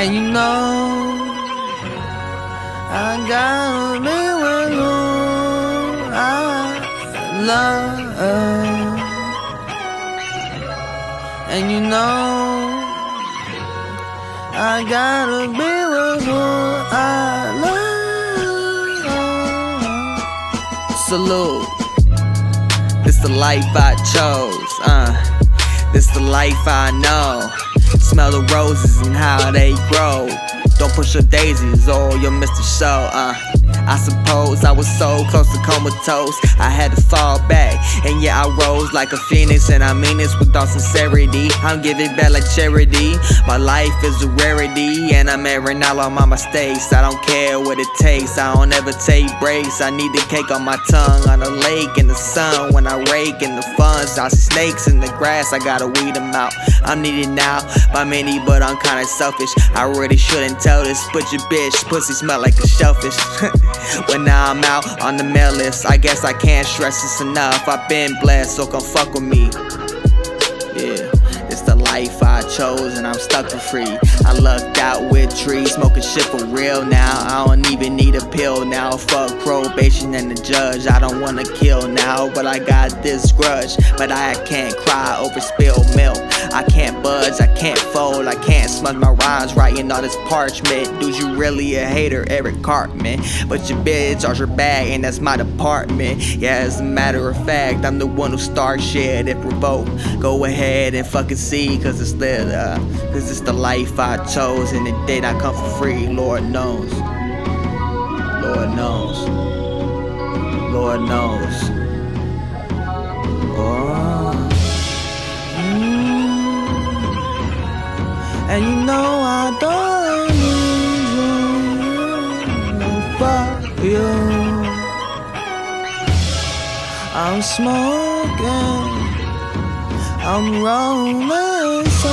And you know, I gotta be with who I love. And you know, I gotta be with who I love. Salute. This the life I chose, uh. This the life I know. Smell the roses and how they grow. Don't push your daisies or you'll miss the show, uh. I suppose I was so close to comatose. I had to fall back, and yeah, I rose like a phoenix, and I mean this with all sincerity. I'm giving back like charity. My life is a rarity, and I'm airing all my mistakes. I don't care what it takes, I don't ever take breaks. I need the cake on my tongue, on a lake in the sun. When I rake in the funds, I see snakes in the grass, I gotta weed them out. I'm needed now by many, but I'm kinda selfish. I really shouldn't tell this, but your bitch pussy smell like a shellfish. when I'm out on the mail list, I guess I can't stress this enough. I've been blessed, so come fuck with me. Yeah, it's the life I chose and I'm stuck for free. I lucked out with trees, smoking shit for real now. I don't even need a pill now. Fuck probation and the judge. I don't wanna kill now, but I got this grudge. But I can't cry over spilled milk. I can't budge, I can't fold, I can't smudge my rhymes writing all this parchment. Dude, you really a hater, Eric Cartman. But your bitch are your bag, and that's my department. Yeah, as a matter of fact, I'm the one who starts shit if revoked. Go ahead and fucking see, cause it's uh, cause it's the life I chose, and it did not come for free, Lord knows. Lord knows. Lord knows. Oh. Mm. And you know I don't need you for you. I'm smoking, I'm rolling so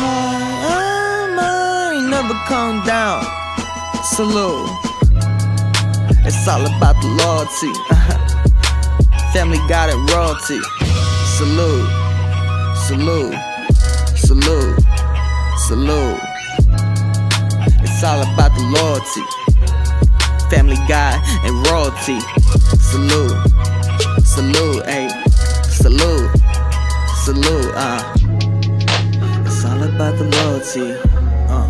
high, I might never come down. Salute. It's all about the loyalty. Family got it royalty. Salute, salute, salute, salute. It's all about the loyalty. Family God and royalty. Salute, salute, hey, salute, salute, uh. It's all about the loyalty, uh.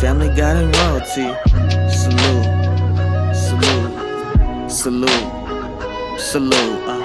Family God and royalty. Salute, salute, salute, salute, uh.